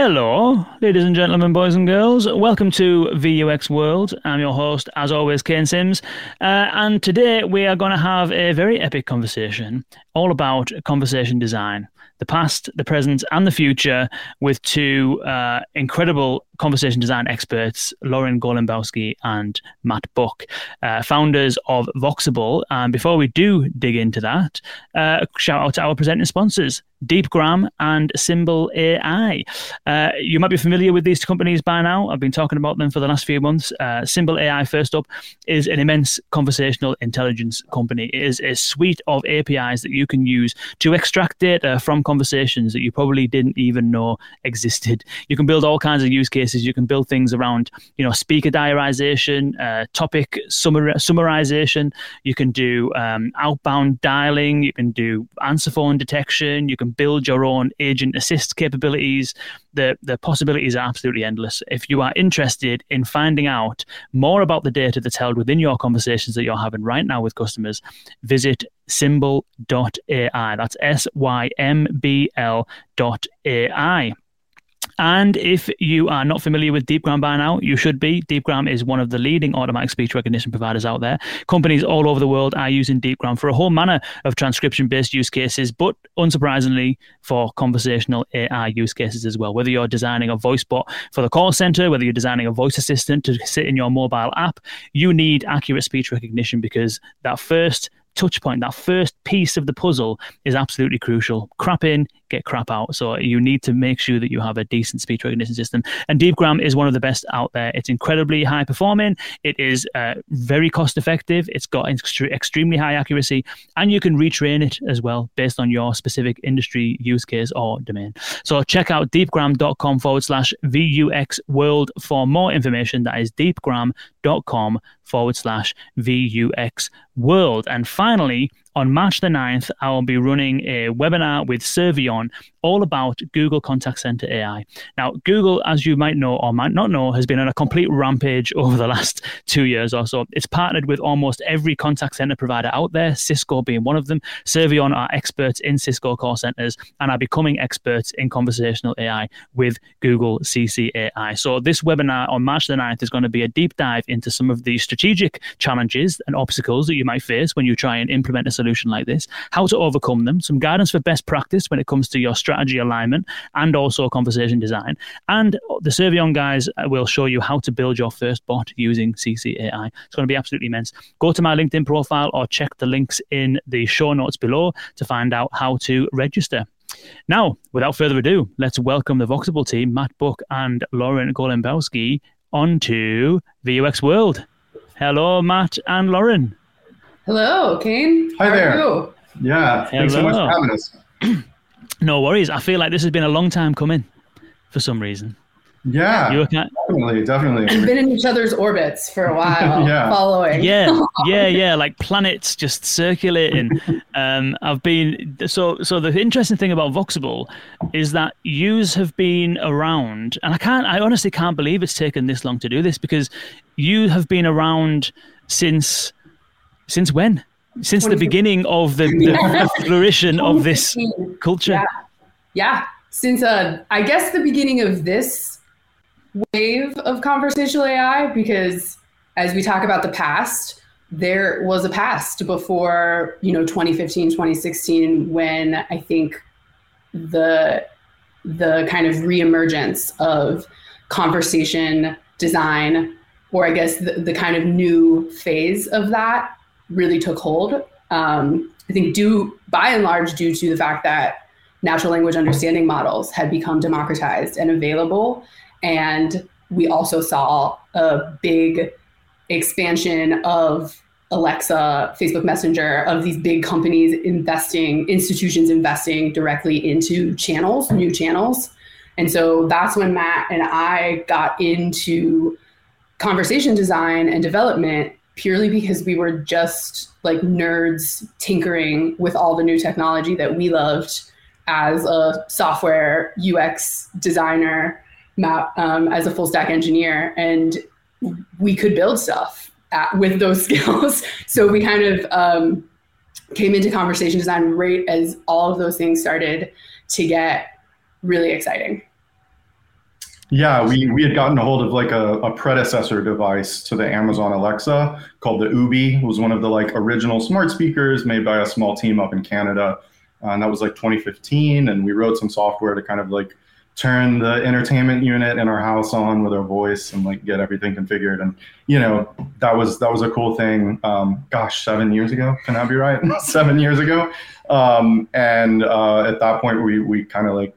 Hello, ladies and gentlemen, boys and girls. Welcome to VUX World. I'm your host, as always, Kane Simms. Uh, and today we are going to have a very epic conversation all about conversation design the past, the present, and the future with two uh, incredible conversation design experts, Lauren Golembiewski and Matt Buck, uh, founders of Voxable. And before we do dig into that, uh, shout out to our presenting sponsors, Deepgram and Symbl AI. Uh, you might be familiar with these companies by now. I've been talking about them for the last few months. Uh, Symbl AI, first up, is an immense conversational intelligence company. It is a suite of APIs that you can use to extract data from conversations that you probably didn't even know existed. You can build all kinds of use cases. You can build things around, you know, speaker diarization, uh, topic summar- summarization. You can do um, outbound dialing. You can do answer phone detection. You can build your own agent assist capabilities. The, the possibilities are absolutely endless. If you are interested in finding out more about the data that's held within your conversations that you're having right now with customers, visit symbl.ai. That's S Y M B L dot AI. And if you are not familiar with DeepGram by now, you should be. DeepGram is one of the leading automatic speech recognition providers out there. Companies all over the world are using DeepGram for a whole manner of transcription based use cases, but unsurprisingly, for conversational AI use cases as well. Whether you're designing a voice bot for the call center, whether you're designing a voice assistant to sit in your mobile app, you need accurate speech recognition because that first touch point, that first piece of the puzzle is absolutely crucial. Crap in, get crap out. So you need to make sure that you have a decent speech recognition system. And DeepGram is one of the best out there. It's incredibly high performing. It is uh, very cost effective. It's got extre- extremely high accuracy, and you can retrain it as well based on your specific industry use case or domain. So check out deepgram.com forward slash VUX world for more information. That is deepgram.com forward slash VUX world. And finally, on March the 9th, I will be running a webinar with Servion all about Google Contact Center AI. Now, Google, as you might know or might not know, has been on a complete rampage over the last two years or so. It's partnered with almost every contact center provider out there, Cisco being one of them. Servion are experts in Cisco call centers and are becoming experts in conversational AI with Google CCAI. So, this webinar on March the 9th is going to be a deep dive into some of the strategic challenges and obstacles that you might face when you try and implement a solution solution like this, how to overcome them, some guidance for best practice when it comes to your strategy alignment and also conversation design. And the Servion guys will show you how to build your first bot using CCAI. It's going to be absolutely immense. Go to my LinkedIn profile or check the links in the show notes below to find out how to register. Now, without further ado, let's welcome the Voxable team, Matt Buck and Lauren Golembiewski, onto VUX World. Hello, Matt and Lauren. Hello, Kane. Hi How there. Are yeah, Hello. thanks so much for having us. no worries. I feel like this has been a long time coming for some reason. Yeah, You were kind definitely, definitely. We've been in each other's orbits for a while, Yeah. following. yeah, yeah, yeah, like planets just circulating. Um, I've been so so. The interesting thing about Voxable is that yous have been around, and I can't. I honestly can't believe it's taken this long to do this because you have been around since since when? Since the beginning of the, the flourishing of this culture. Yeah. Yeah. Since uh, I guess the beginning of this wave of conversational AI, because as we talk about the past, there was a past before, you know, 2015, 2016, when I think the the kind of reemergence of conversation design, or I guess the, the kind of new phase of that really took hold. Um, I think due by and large due to the fact that natural language understanding models had become democratized and available, and we also saw a big expansion of Alexa, Facebook Messenger, of these big companies investing, institutions investing directly into channels, new channels. And so that's when Matt and I got into conversation design and development purely because we were just like nerds tinkering with all the new technology that we loved as a software UX designer, um, as a full stack engineer. And we could build stuff at, with those skills. so we kind of um, came into conversation design right as all of those things started to get really exciting. Yeah, we, we had gotten a hold of like a, a predecessor device to the Amazon Alexa called the Ubi. It was one of the like original smart speakers made by a small team up in Canada. Uh, and that was like 2015. And we wrote some software to kind of like turn the entertainment unit in our house on with our voice and like get everything configured. And you know, that was that was a cool thing. Um, gosh, seven years ago, can that be right? seven years ago. Um, and uh, at that point, we we kind of like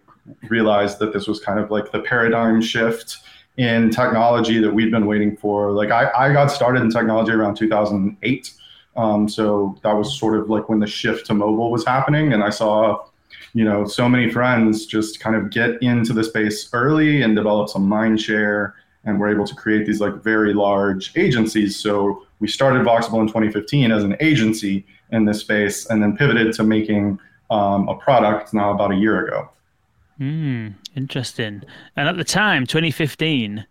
realized that this was kind of like the paradigm shift in technology that we'd been waiting for. Like I, I got started in technology around 2008. Um, so that was sort of like when the shift to mobile was happening. And I saw, you know, so many friends just kind of get into the space early and develop some mind share and we're able to create these like very large agencies. So we started Voxable in 2015 as an agency in this space and then pivoted to making um, a product now about a year ago. Hmm, interesting. And at the time, 2015,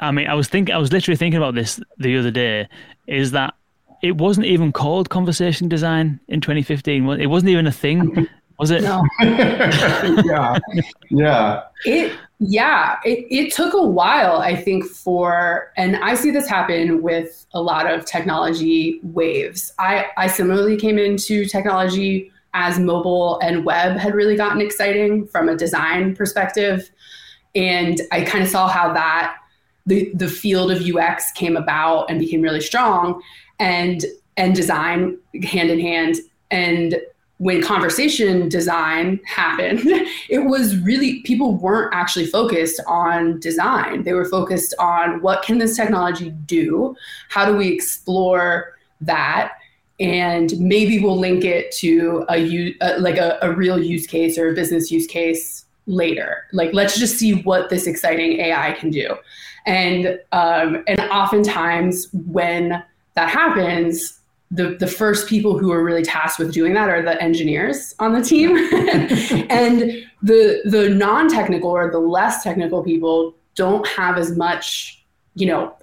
I mean, I was thinking, I was literally thinking about this the other day. Is that it wasn't even called conversation design in 2015. It wasn't even a thing, was it? No. yeah, yeah. It yeah. It it took a while, I think, for and I see this happen with a lot of technology waves. I I similarly came into technology as mobile and web had really gotten exciting from a design perspective. And I kind of saw how that the, the field of UX came about and became really strong and and design hand in hand. And when conversation design happened, it was really people weren't actually focused on design. They were focused on what can this technology do? How do we explore that? And maybe we'll link it to a uh, like a, a real use case or a business use case later. Like let's just see what this exciting AI can do, and um, and oftentimes when that happens, the the first people who are really tasked with doing that are the engineers on the team, and the the non technical or the less technical people don't have as much you know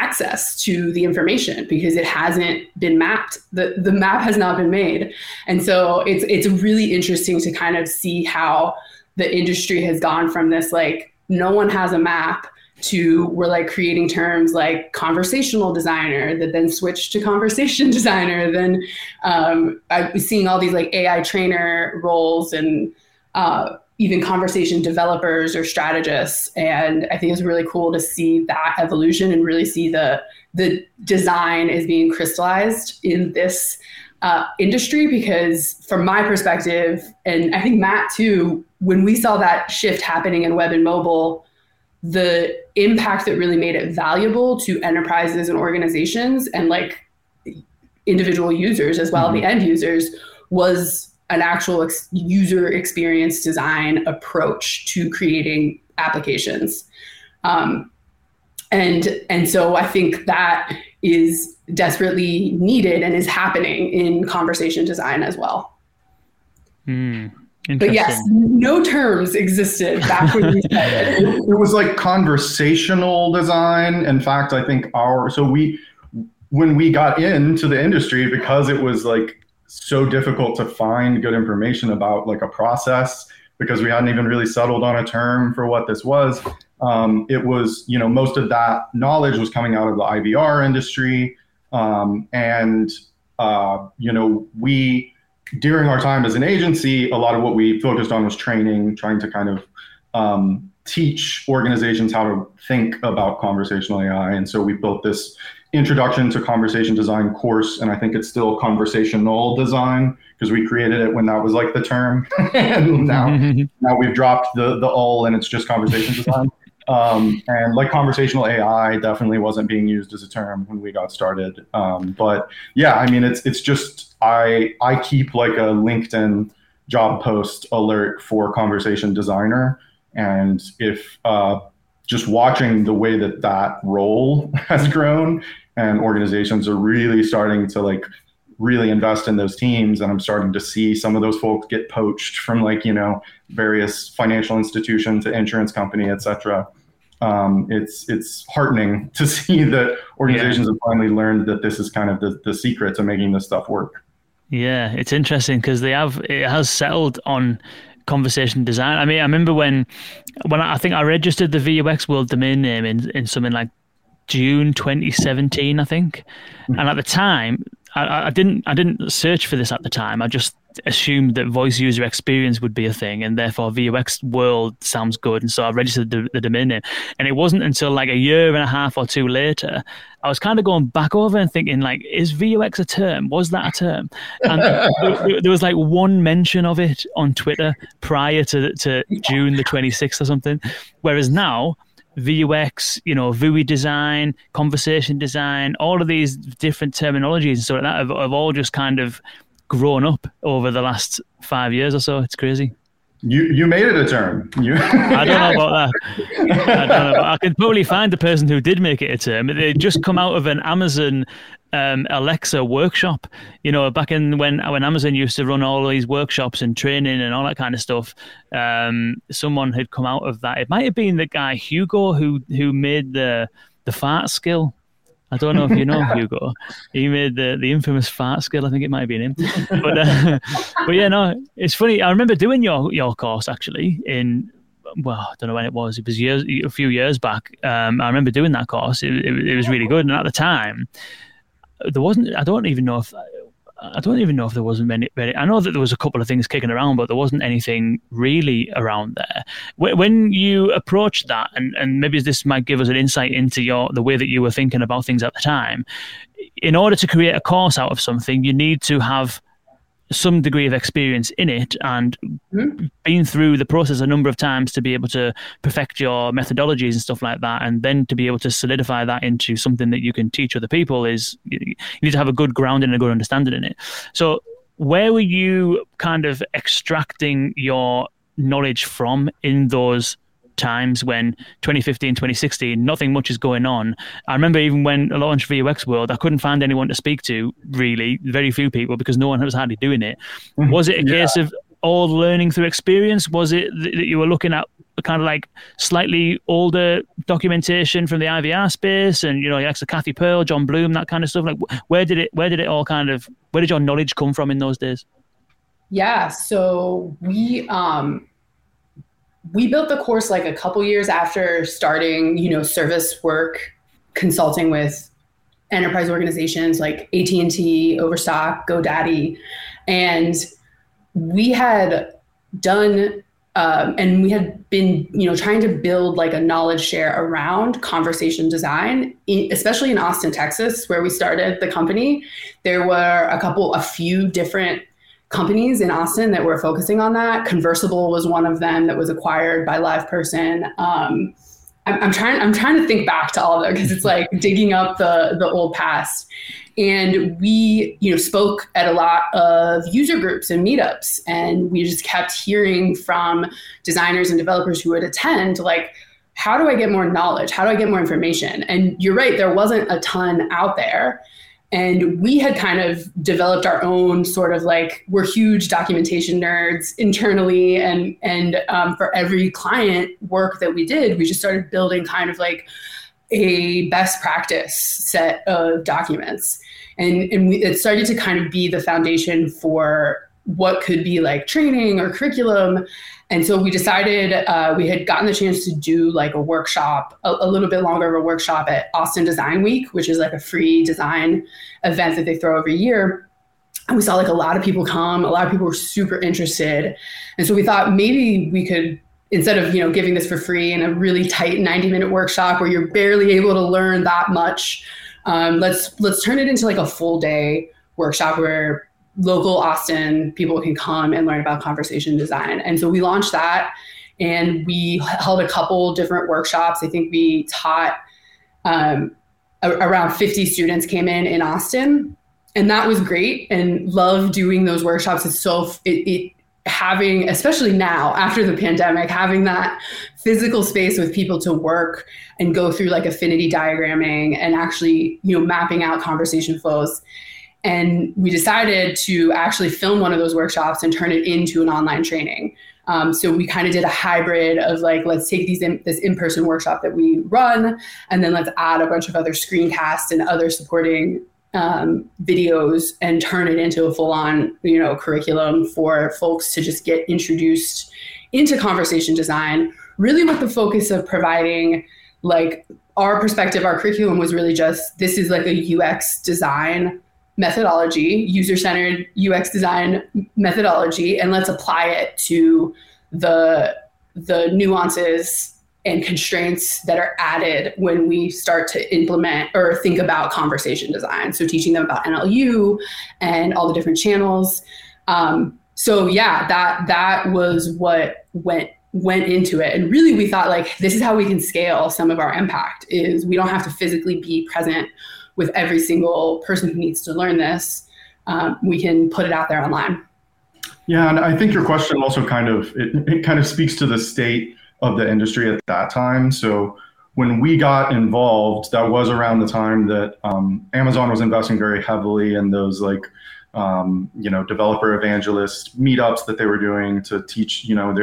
access to the information because it hasn't been mapped. The the map has not been made. And so it's it's really interesting to kind of see how the industry has gone from this like no one has a map to we're like creating terms like conversational designer that then switched to conversation designer then um, i'm seeing all these like ai trainer roles and uh, even conversation developers or strategists. And I think it's really cool to see that evolution and really see the the design is being crystallized in this uh, industry because from my perspective, and I think Matt too, when we saw that shift happening in web and mobile, the impact that really made it valuable to enterprises and organizations and like individual users as well, mm-hmm. the end users, was an actual ex- user experience design approach to creating applications. Um, and and so I think that is desperately needed and is happening in conversation design as well. Mm, but yes, no terms existed back when we started. it was like conversational design. In fact, I think our so we when we got into the industry because it was like so difficult to find good information about like a process because we hadn't even really settled on a term for what this was. Um, it was, you know, most of that knowledge was coming out of the IVR industry. Um, and, uh, you know, we, during our time as an agency, a lot of what we focused on was training, trying to kind of um, teach organizations how to think about conversational AI. And so we built this introduction to conversation design course and i think it's still conversational design because we created it when that was like the term. And now now we've dropped the the all and it's just conversation design. Um, and like conversational ai definitely wasn't being used as a term when we got started. Um, but yeah i mean it's it's just i i keep like a linkedin job post alert for conversation designer. And if uh, just watching the way that that role has grown and organizations are really starting to like really invest in those teams and i'm starting to see some of those folks get poached from like you know various financial institution to insurance company et cetera um, it's it's heartening to see that organizations yeah. have finally learned that this is kind of the, the secret to making this stuff work yeah it's interesting because they have it has settled on conversation design. I mean, I remember when when I, I think I registered the VUX World domain name in in something like June 2017, I think, mm-hmm. and at the time, I, I, didn't I didn't search for this at the time. I just assumed that voice user experience would be a thing, and therefore VUX World sounds good, and so I registered the, the domain name. And it wasn't until like a year and a half or two later, I was kind of going back over and thinking like, is VUX a term? Was that a term? And there, there was like one mention of it on Twitter prior to to June the 26th or something, whereas now VUX, you know, VUI design, conversation design, all of these different terminologies and stuff like that have, have all just kind of grown up over the last five years or so. It's crazy. You you made it a term. You I don't know about that. I don't know. I can totally find the person who did make it a term. They just come out of an Amazon um, Alexa workshop. You know, back in when when Amazon used to run all these workshops and training and all that kind of stuff, um, someone had come out of that. It might have been the guy Hugo who who made the the fart skill. I don't know if you know Hugo. He made the, the infamous fart skill. I think it might have been him. But uh, but yeah, no, it's funny. I remember doing your your course actually in well, I don't know when it was. It was years, a few years back. Um, I remember doing that course. It, it, it was really good, and at the time, there wasn't. I don't even know if. I don't even know if there wasn't many, many. I know that there was a couple of things kicking around, but there wasn't anything really around there. When you approached that, and, and maybe this might give us an insight into your the way that you were thinking about things at the time. In order to create a course out of something, you need to have some degree of experience in it and mm-hmm. been through the process a number of times to be able to perfect your methodologies and stuff like that and then to be able to solidify that into something that you can teach other people is you need to have a good grounding and a good understanding in it so where were you kind of extracting your knowledge from in those times when 2015, 2016, nothing much is going on. I remember even when I launched VUX World, I couldn't find anyone to speak to, really, very few people, because no one was hardly doing it. Mm-hmm. Was it a yeah. case of all learning through experience? Was it that you were looking at kind of like slightly older documentation from the IVR space and, you know, like Cathy Pearl, Jon Bloom, that kind of stuff? Like, where did it, where did it all kind of, where did your knowledge come from in those days? Yeah, so we, um, we built the course like a couple years after starting, you know, service work consulting with enterprise organizations like AT&T, Overstock, GoDaddy, and we had done um, and we had been you know trying to build like a knowledge share around conversation design. Especially in austin texas where we started the company there were a couple a few different companies in Austin that were focusing on that. Conversable was one of them that was acquired by LivePerson. Um, I'm, I'm, trying. I'm trying to think back to all of it because it's like digging up the the old past. And we, you know, spoke at a lot of user groups and meetups, and we just kept hearing from designers and developers who would attend, like, how do I get more knowledge? How do I get more information? And you're right, there wasn't a ton out there. And we had kind of developed our own sort of like we're huge documentation nerds internally, and and um, for every client work that we did, we just started building kind of like a best practice set of documents, and and we, it started to kind of be the foundation for what could be like training or curriculum and so we decided uh, we had gotten the chance to do like a workshop, a, a, little bit longer of a workshop at Austin Design Week, which is like a free design event that they throw every year. And we saw like a lot of people come, a lot of people were super interested. And so we thought maybe we could instead of you know giving this for free in a really tight 90 minute workshop where you're barely able to learn that much um, let's let's turn it into like a full day workshop where local Austin people can come and learn about conversation design. And so we launched that and we held a couple different workshops. I think we taught um, around 50 students came in in Austin. And that was great and love doing those workshops. It's so, it, it having, especially now after the pandemic, having that physical space with people to work and go through like affinity diagramming and actually, you know, mapping out conversation flows and we decided to actually film one of those workshops and turn it into an online training. Um, so we kind of did a hybrid of like, let's take these in, this in-person workshop that we run, and then let's add a bunch of other screencasts and other supporting um, videos and turn it into a full-on you know curriculum for folks to just get introduced into conversation design really with the focus of providing like our perspective our curriculum was really just this is like a ux design methodology user-centered ux design methodology and let's apply it to the the nuances and constraints that are added when we start to implement or think about conversation design. So teaching them about NLU and all the different channels. Um, so yeah, that that was what went went into it. And really we thought like this is how we can scale some of our impact is we don't have to physically be present with every single person who needs to learn this. Um, we can put it out there online. Yeah, and I think your question also kind of it, it kind of speaks to the state of the industry at that time. So when we got involved, that was around the time that um, Amazon was investing very heavily in those like um, you know developer evangelist meetups that they were doing to teach. You know,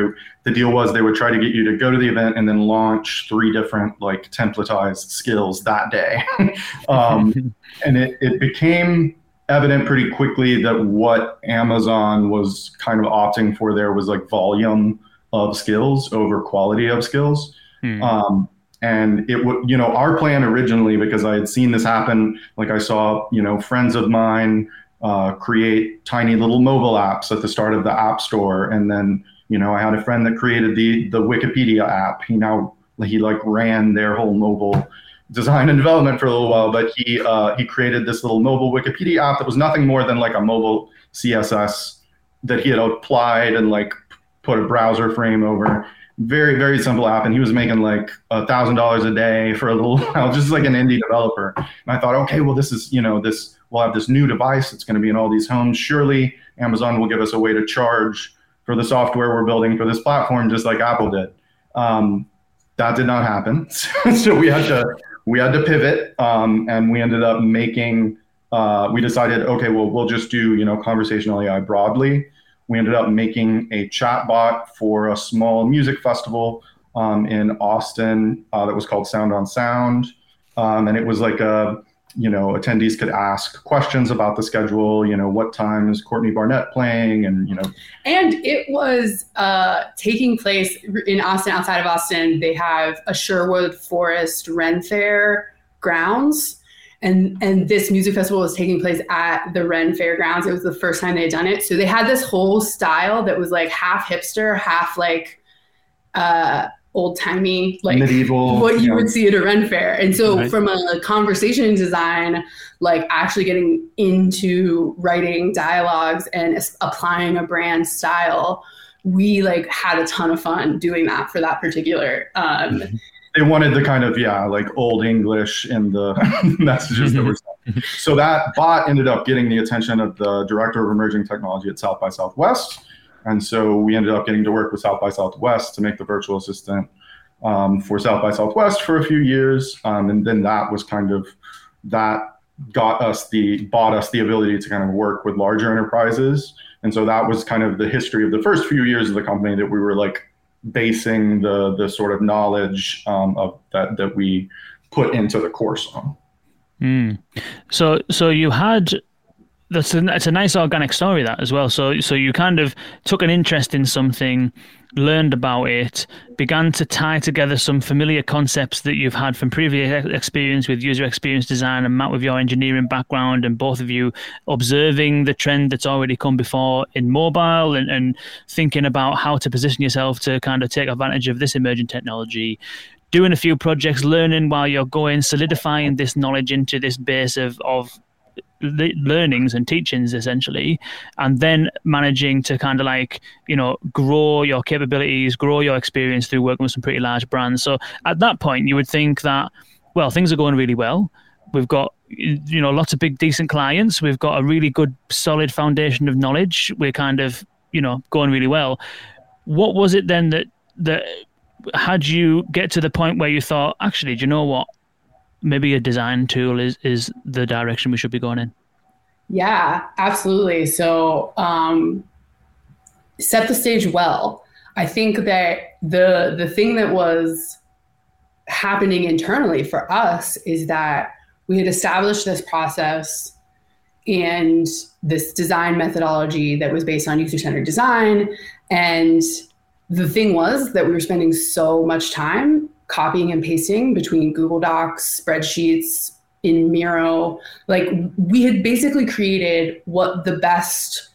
the deal was they would try to get you to go to the event and then launch three different like templatized skills that day, um, and it, it became evident pretty quickly that what Amazon was kind of opting for there was like volume of skills over quality of skills. Hmm. Um, and it would, you know, our plan originally, because I had seen this happen, like I saw, you know, friends of mine uh, create tiny little mobile apps at the start of the app store. And then, you know, I had a friend that created the, the Wikipedia app. He now, he like ran their whole mobile design and development for a little while, but he, uh, he created this little mobile Wikipedia app that was nothing more than like a mobile CSS that he had applied and like put a browser frame over. Very, very simple app. And he was making like a thousand dollars a day for a little while, just like an indie developer. And I thought, okay, well, this is, you know, this, we'll have this new device that's going to be in all these homes. Surely Amazon will give us a way to charge for the software we're building for this platform, just like Apple did. Um, that did not happen. so we had to, we had to pivot um, and we ended up making, uh, we decided, okay, well, we'll just do, you know, conversational AI broadly we ended up making a chatbot for a small music festival um, in Austin uh, that was called Sound on Sound. Um, and it was like a, you know, attendees could ask questions about the schedule, you know, what time is Courtney Barnett playing and, you know. And it was uh, taking place in Austin, outside of Austin. They have a Sherwood Forest Ren Fair grounds and and this music festival was taking place at the Ren Fairgrounds. It was the first time they had done it, so they had this whole style that was like half hipster, half like uh, old timey, like medieval, what you yeah. would see at a Ren Fair. And so, right. from a conversation design, like actually getting into writing dialogues and applying a brand style, we like had a ton of fun doing that for that particular. Um, mm-hmm they wanted the kind of yeah like old english in the messages that were sent so that bot ended up getting the attention of the director of emerging technology at south by southwest and so we ended up getting to work with south by southwest to make the virtual assistant um, for south by southwest for a few years um, and then that was kind of that got us the bought us the ability to kind of work with larger enterprises and so that was kind of the history of the first few years of the company that we were like basing the the sort of knowledge um, of that that we put into the course on. Mm. So so you had that's a, it's a nice organic story that as well. So so you kind of took an interest in something, learned about it, began to tie together some familiar concepts that you've had from previous experience with user experience design and Matt with your engineering background and both of you observing the trend that's already come before in mobile and, and thinking about how to position yourself to kind of take advantage of this emerging technology doing a few projects, learning while you're going, solidifying this knowledge into this base of, of learnings and teachings essentially and then managing to kind of like you know grow your capabilities grow your experience through working with some pretty large brands. So at that point you would think that well things are going really well. We've got you know lots of big decent clients. We've got a really good solid foundation of knowledge. We're kind of you know going really well. What was it then that that had you get to the point where you thought actually do you know what maybe a design tool is is the direction we should be going in. Yeah absolutely. So um, set the stage well. I think that the the thing that was happening internally for us is that we had established this process and this design methodology that was based on user centered design. And the thing was that we were spending so much time copying and pasting between Google Docs, spreadsheets, in Miro. Like we had basically created what the best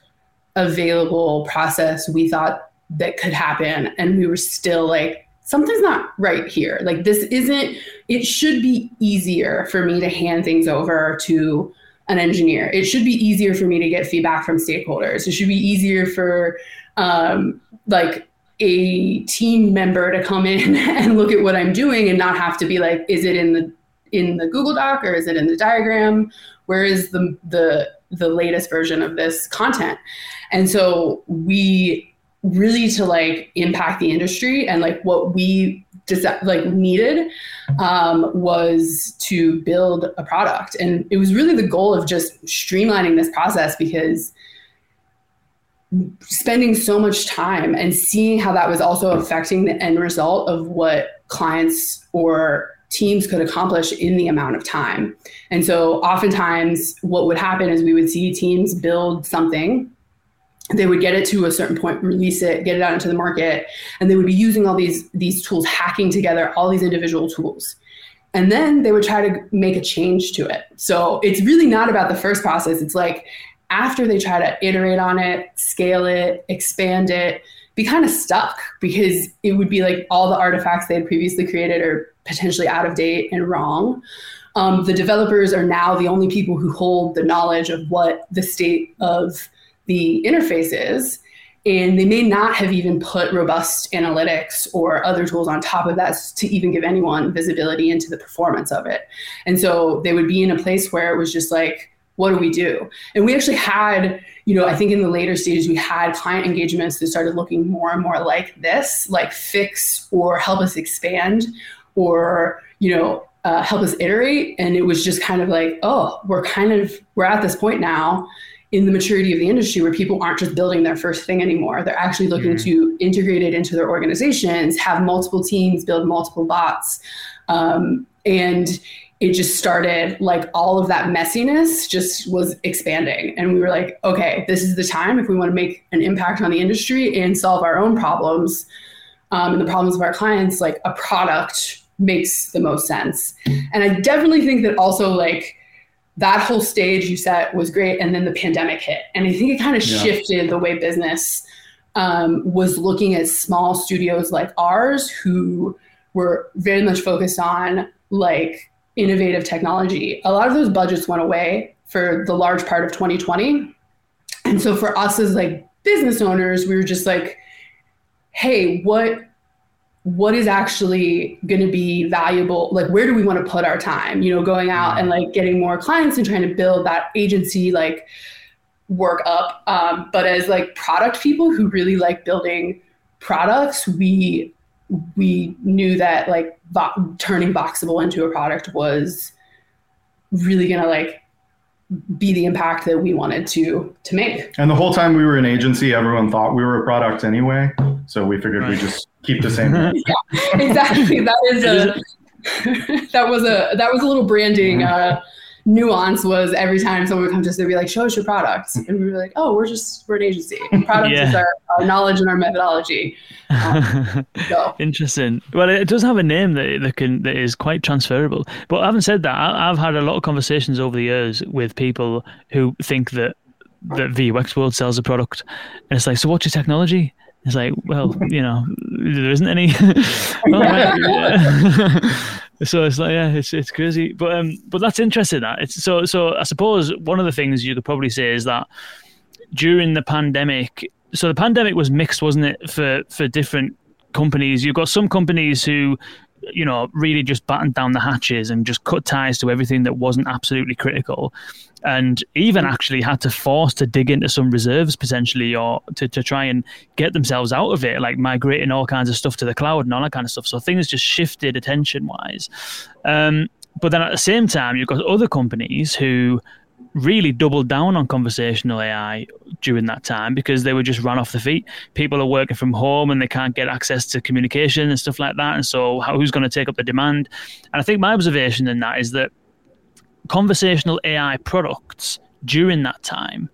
available process we thought that could happen. And we were still like, something's not right here. Like this isn't, it should be easier for me to hand things over to an engineer. It should be easier for me to get feedback from stakeholders. It should be easier for um, like a team member to come in and look at what I'm doing and not have to be like, is it in the in the Google Doc or is it in the diagram? Where is the the the latest version of this content? And so we really to like impact the industry and like what we like needed um, was to build a product and it was really the goal of just streamlining this process because spending so much time and seeing how that was also affecting the end result of what clients or teams could accomplish in the amount of time. And so oftentimes what would happen is we would see teams build something. They would get it to a certain point release it get it out into the market and they would be using all these these tools hacking together all these individual tools. And then they would try to make a change to it. So it's really not about the first process. It's like after they try to iterate on it scale it expand it be kind of stuck because it would be like all the artifacts they had previously created are potentially out of date and wrong. Um, the developers are now the only people who hold the knowledge of what the state of the interface is. And they may not have even put robust analytics or other tools on top of that to even give anyone visibility into the performance of it. And so they would be in a place where it was just like, what do we do? And we actually had, you know, I think in the later stages, we had client engagements that started looking more and more like this, like fix or help us expand or, you know, uh, help us iterate. And it was just kind of like, oh, we're kind of, we're at this point now in the maturity of the industry where people aren't just building their first thing anymore. They're actually looking mm-hmm. to integrate it into their organizations, have multiple teams, build multiple bots. Um, and it just started like all of that messiness just was expanding. And we were like okay this is the time if we want to make an impact on the industry and solve our own problems um, and the problems of our clients like a product makes the most sense. And i definitely think that also like that whole stage you set was great and then the pandemic hit. And i think it kind of yeah. shifted the way business um, was looking at small studios like ours who were very much focused on like innovative technology. A lot of those budgets went away for the large part of 2020. And so for us as like business owners, we were just like, hey, what what is actually going to be valuable like where do we want to put our time you know going out and like getting more clients and trying to build that agency like work up um, but as like product people who really like building products we we knew that like vo- turning Voxable into a product was really gonna like be the impact that we wanted to to make. And the whole time we were an agency, everyone thought we were a product anyway. So we figured right. we just keep the same. yeah, exactly. That is a that was a that was a little branding uh, nuance was every time someone would come to us, they'd be like, "Show us your products," and we were like, "Oh, we're just we're an agency. Product yeah. is our, our, knowledge and our methodology." Um, so. Interesting. Well, it does have a name that that can that is quite transferable. But having said that, I, I've had a lot of conversations over the years with people who think that that VUX World sells a product, and it's like, so what's your technology? It's like, well, you know, there isn't any. so it's like, yeah, it's it's crazy, but um, but that's interesting. That it's so so. I suppose one of the things you could probably say is that during the pandemic, so the pandemic was mixed, wasn't it, for for different companies? You've got some companies who you know, really just battened down the hatches and just cut ties to everything that wasn't absolutely critical. And even actually had to force to dig into some reserves potentially or to, to try and get themselves out of it, like migrating all kinds of stuff to the cloud and all that kind of stuff. So things just shifted attention wise. Um, but then at the same time, you've got other companies who really doubled down on conversational AI during that time because they were just run off the feet. People are working from home and they can't get access to communication and stuff like that. And so, how, who's going to take up the demand? And I think my observation in that is that conversational AI products during that time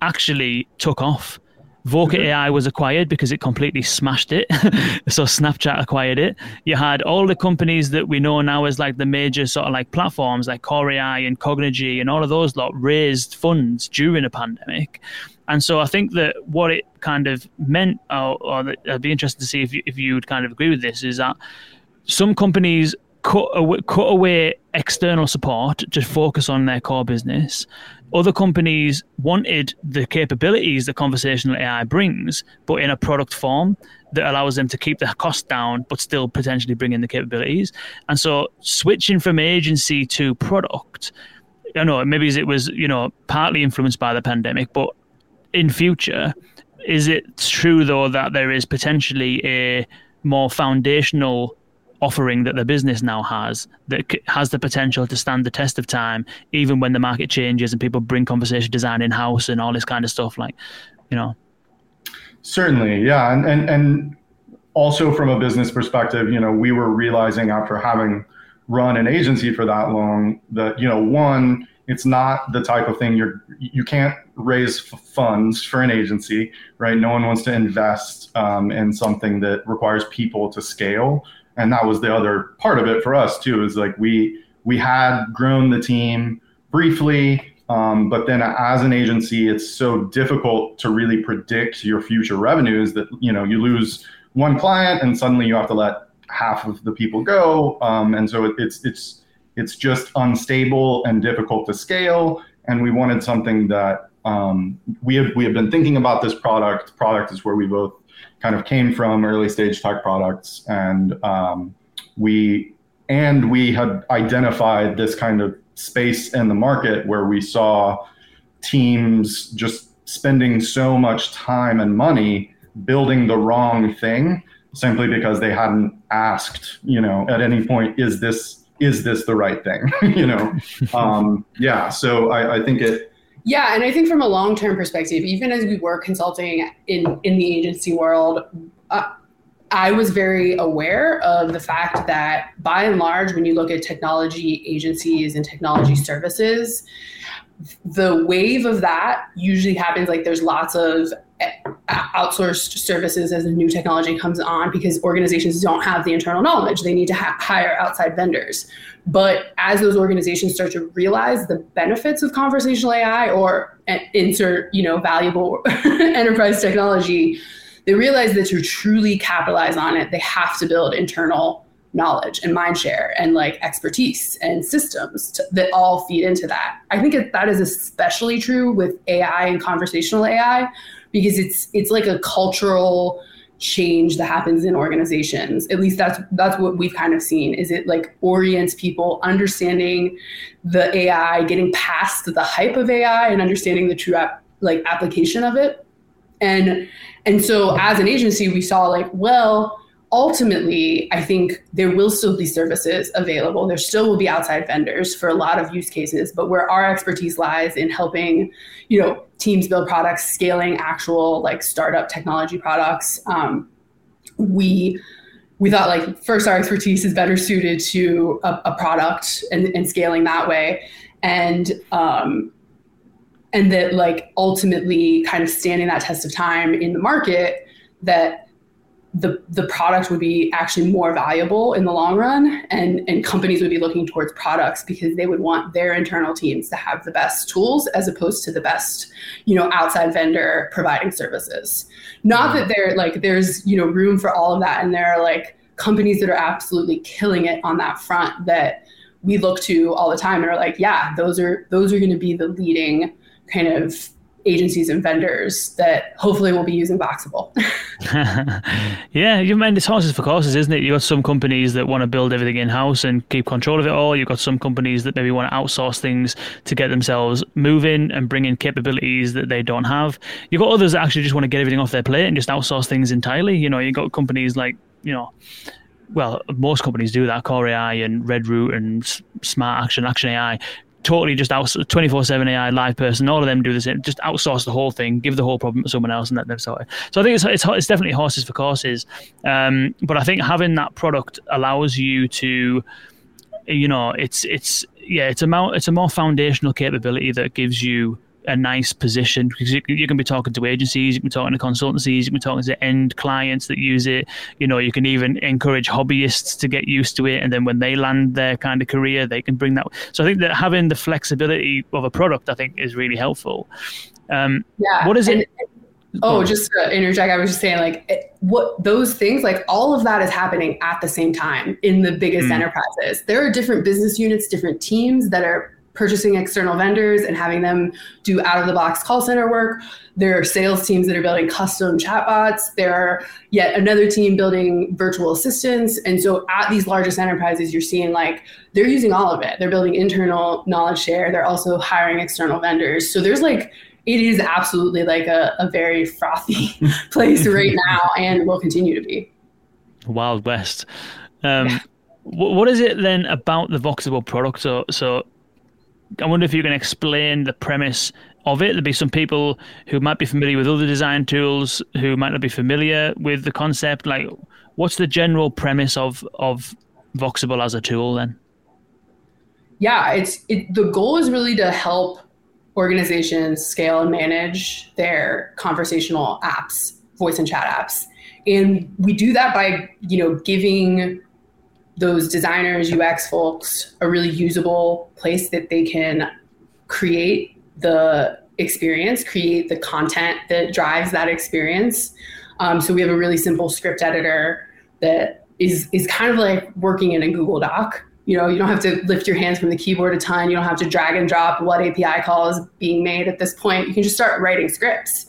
actually took off. Voca Mhm. AI was acquired because it completely smashed it. so Snapchat acquired it. You had all the companies that we know now as like the major sort of like platforms like Kore AI and Cognigy and all of those lot raised funds during a pandemic. And so I think that what it kind of meant, or, or I'd be interested to see if you, if you would kind of agree with this, is that some companies cut away, cut away external support to focus on their core business. Other companies wanted the capabilities that conversational AI brings, but in a product form that allows them to keep the cost down, but still potentially bring in the capabilities. And so switching from agency to product, I don't know, maybe it was, you know, partly influenced by the pandemic, but in future, is it true though that there is potentially a more foundational offering that the business now has that has the potential to stand the test of time, even when the market changes and people bring conversation design in house and all this kind of stuff? Like, you know, Certainly, yeah, and and and also from a business perspective, you know, we were realizing after having run an agency for that long that you know, one, it's not the type of thing you're you can't raise f- funds for an agency, right? No one wants to invest um, in something that requires people to scale, and that was the other part of it for us too. Is like we we had grown the team briefly. Um, but then as an agency, it's so difficult to really predict your future revenues that, you know, you lose one client and suddenly you have to let half of the people go. Um, and so it, it's, it's, it's just unstable and difficult to scale. And we wanted something that um, we have, we have been thinking about this product. Product is where we both kind of came from early stage tech products. And um, we, and we had identified this kind of space in the market where we saw teams just spending so much time and money building the wrong thing simply because they hadn't asked you know at any point is this is this the right thing? You know? Um, yeah. So I, I think it Yeah, and I think from a long term perspective, even as we were consulting in in the agency world, uh, I was very aware of the fact that by and large, when you look at technology agencies and technology services, the wave of that usually happens like there's lots of eh, outsourced services as new technology comes on because organizations don't have the internal knowledge. They need to ha- hire outside vendors but as those organizations start to realize the benefits of conversational ai or eh, insert you know valuable enterprise technology they realize that to truly capitalize on it they have to build internal knowledge and mind share and like expertise and systems to, that all feed into that. I think it, that is especially true with AI and conversational AI because it's it's like a cultural change that happens in organizations. At least that's that's what we've kind of seen. Is it like orients people understanding the AI, getting past the hype of AI and understanding the true ap- like application of it. And and so as an agency we saw like well ultimately, I think there will still be services available. There still will be outside vendors for a lot of use cases, but where our expertise lies in helping, you know, teams build products, scaling actual like startup technology products, um, we we thought like first our expertise is better suited to a, a product and, and scaling that way, and um, and that like ultimately kind of standing that test of time in the market that the the product would be actually more valuable in the long run and and companies would be looking towards products because they would want their internal teams to have the best tools as opposed to the best you know outside vendor providing services. Not that there like there's you know room for all of that and there are like companies that are absolutely killing it on that front that we look to all the time and are like yeah those are those are going to be the leading kind of agencies and vendors that hopefully will be using Voxable. yeah, you mean it's horses for courses, isn't it? You've got some companies that want to build everything in house and keep control of it all. You've got some companies that maybe want to outsource things to get themselves moving and bring in capabilities that they don't have. You've got others that actually just want to get everything off their plate and just outsource things entirely. You know, you've got companies like, you know, well, most companies do that. Kore AI and Redroot and Smart Action, Action AI, totally just out 24 7 AI live person. All of them do the same. Just outsource the whole thing, give the whole problem to someone else, and let them sort it. So I think it's it's, it's definitely horses for courses. Um, but I think having that product allows you to, you know, it's it's yeah, it's a more it's a more foundational capability that gives you a nice position because you, you, can be talking to agencies, you can be talking to consultancies, you can be talking to end clients that use it. You know, you can even encourage hobbyists to get used to it, and then when they land their kind of career, they can bring that. So I think that having the flexibility of a product, I think, is really helpful. Um, yeah. What is it? Oh, just to interject, I was just saying, like, it, what those things, like, all of that is happening at the same time in the biggest mm. enterprises. There are different business units, different teams that are purchasing external vendors and having them do out of the box call center work. There are sales teams that are building custom chatbots. There are yet another team building virtual assistants. And so at these largest enterprises, you're seeing like they're using all of it. They're building internal knowledge share. They're also hiring external vendors. So there's like it is absolutely like a, a very frothy place right now and will continue to be. Wild West. Um, yeah. What is it then about the Voxable product? So, so I wonder if you can explain the premise of it. There'll be some people who might be familiar with other design tools who might not be familiar with the concept. Like, what's the general premise of of Voxable as a tool then? Yeah, it's it, the goal is really to help organizations scale and manage their conversational apps, voice and chat apps. And we do that by, you know, giving those designers, UX folks a really usable place that they can create the experience, create the content that drives that experience. Um, so we have a really simple script editor that is is kind of like working in a Google Doc you know, you don't have to lift your hands from the keyboard a ton. You don't have to drag and drop what API call is being made at this point. You can just start writing scripts.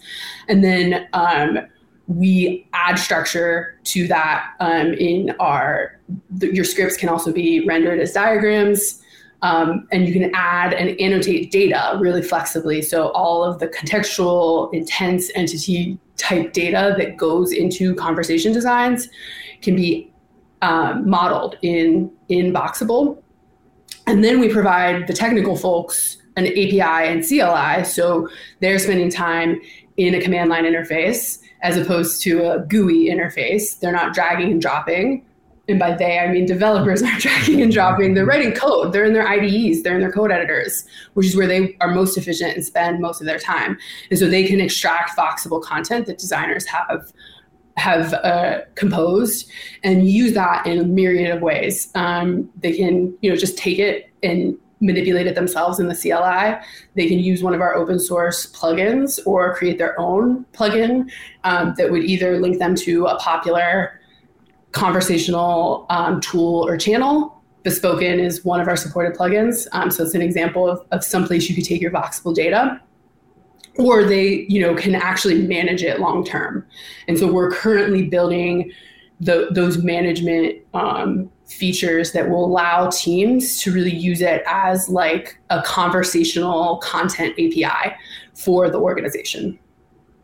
And then um, we add structure to that um, in our, the, your scripts can also be rendered as diagrams. Um, and you can add and annotate data really flexibly. So all of the contextual, intents entity type data that goes into conversation designs can be um, modeled in in Voxable And then we provide the technical folks an API and CLI. So they're spending time in a command line interface as opposed to a GUI interface. They're not dragging and dropping. And by they, I mean developers aren't dragging and dropping. They're writing code. They're in their IDEs. They're in their code editors, which is where they are most efficient and spend most of their time. And so they can extract Voxable content that designers have have uh, composed and use that in a myriad of ways. Um, they can, you know, just take it and manipulate it themselves in the CLI. They can use one of our open source plugins or create their own plugin um, that would either link them to a popular conversational um, tool or channel. Bespoken is one of our supported plugins. Um, so it's an example of, of some place you could take your Voxable data or they you know can actually manage it long term and so we're currently building the, those management um, features that will allow teams to really use it as like a conversational content api for the organization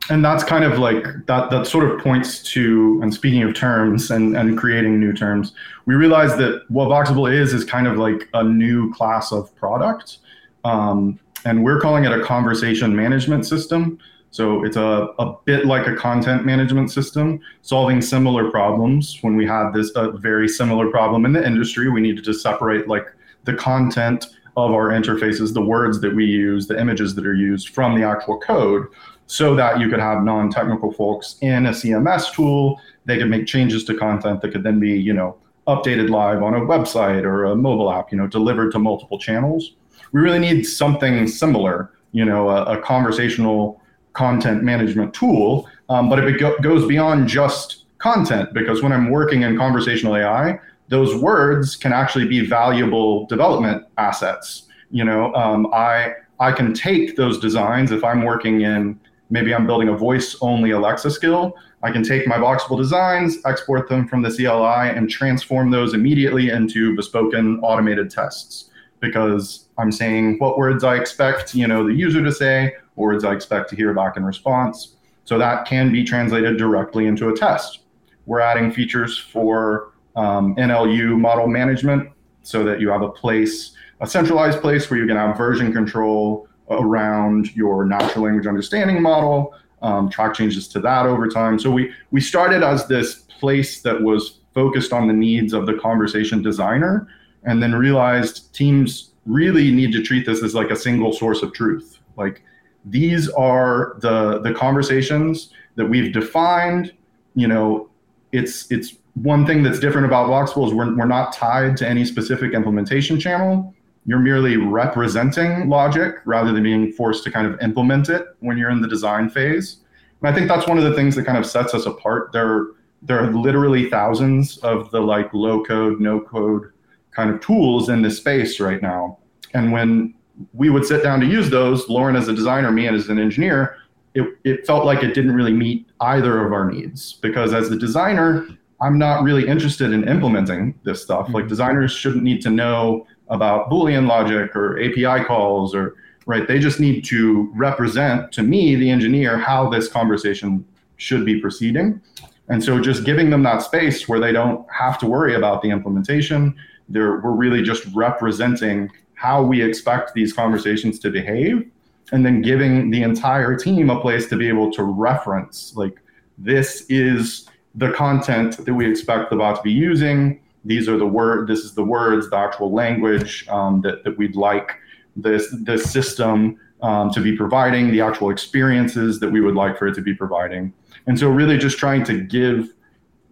and that's kind of like that that sort of points to and speaking of terms and and creating new terms we realize that what voxable is is kind of like a new class of product um, and we're calling it a conversation management system. So it's a, a bit like a content management system, solving similar problems. When we had this a very similar problem in the industry, we needed to separate like the content of our interfaces, the words that we use, the images that are used from the actual code, so that you could have non-technical folks in a CMS tool. They could make changes to content that could then be, you know, updated live on a website or a mobile app, you know, delivered to multiple channels we really need something similar, you know, a, a conversational content management tool. Um, but it go, goes beyond just content, because when I'm working in conversational AI, those words can actually be valuable development assets. You know, um, I I can take those designs if I'm working in maybe I'm building a voice only Alexa skill. I can take my voxable designs, export them from the CLI, and transform those immediately into bespoken automated tests because I'm saying what words I expect, you know, the user to say, words I expect to hear back in response. So that can be translated directly into a test. We're adding features for um, NLU model management so that you have a place, a centralized place where you can have version control around your natural language understanding model, um, track changes to that over time. So we we started as this place that was focused on the needs of the conversation designer and then realized teams really need to treat this as like a single source of truth. Like these are the the conversations that we've defined. You know, it's it's one thing that's different about Voxable is we're, we're not tied to any specific implementation channel. You're merely representing logic rather than being forced to kind of implement it when you're in the design phase. And I think that's one of the things that kind of sets us apart. There, there are literally thousands of the like low code, no code kind of tools in this space right now. And when we would sit down to use those, Lauren as a designer, me as an engineer, it, it felt like it didn't really meet either of our needs because as the designer, I'm not really interested in implementing this stuff. Mm-hmm. Like designers shouldn't need to know about Boolean logic or API calls or right. They just need to represent to me, the engineer, how this conversation should be proceeding. And so just giving them that space where they don't have to worry about the implementation. They're, we're really just representing how we expect these conversations to behave and then giving the entire team a place to be able to reference like this is the content that we expect the bot to be using. These are the word. This is the words, the actual language um, that that we'd like this this system um, to be providing, the actual experiences that we would like for it to be providing. And so, really, just trying to give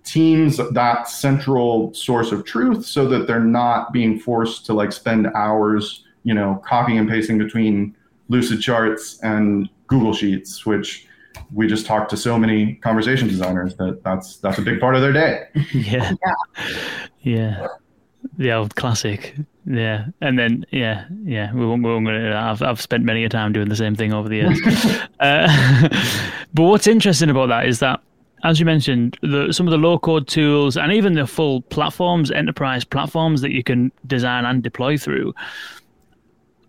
teams that central source of truth so that they're not being forced to like spend hours, you know, copying and pasting between lucid charts and Google Sheets, which we just talked to so many conversation designers that that's that's a big part of their day. yeah. yeah. Yeah. The old classic. Yeah. And then yeah, yeah. We won't, we won't gonna, I've I've spent many a time doing the same thing over the years. uh, but what's interesting about that is that as you mentioned, the, some of the low code tools and even the full platforms, enterprise platforms that you can design and deploy through,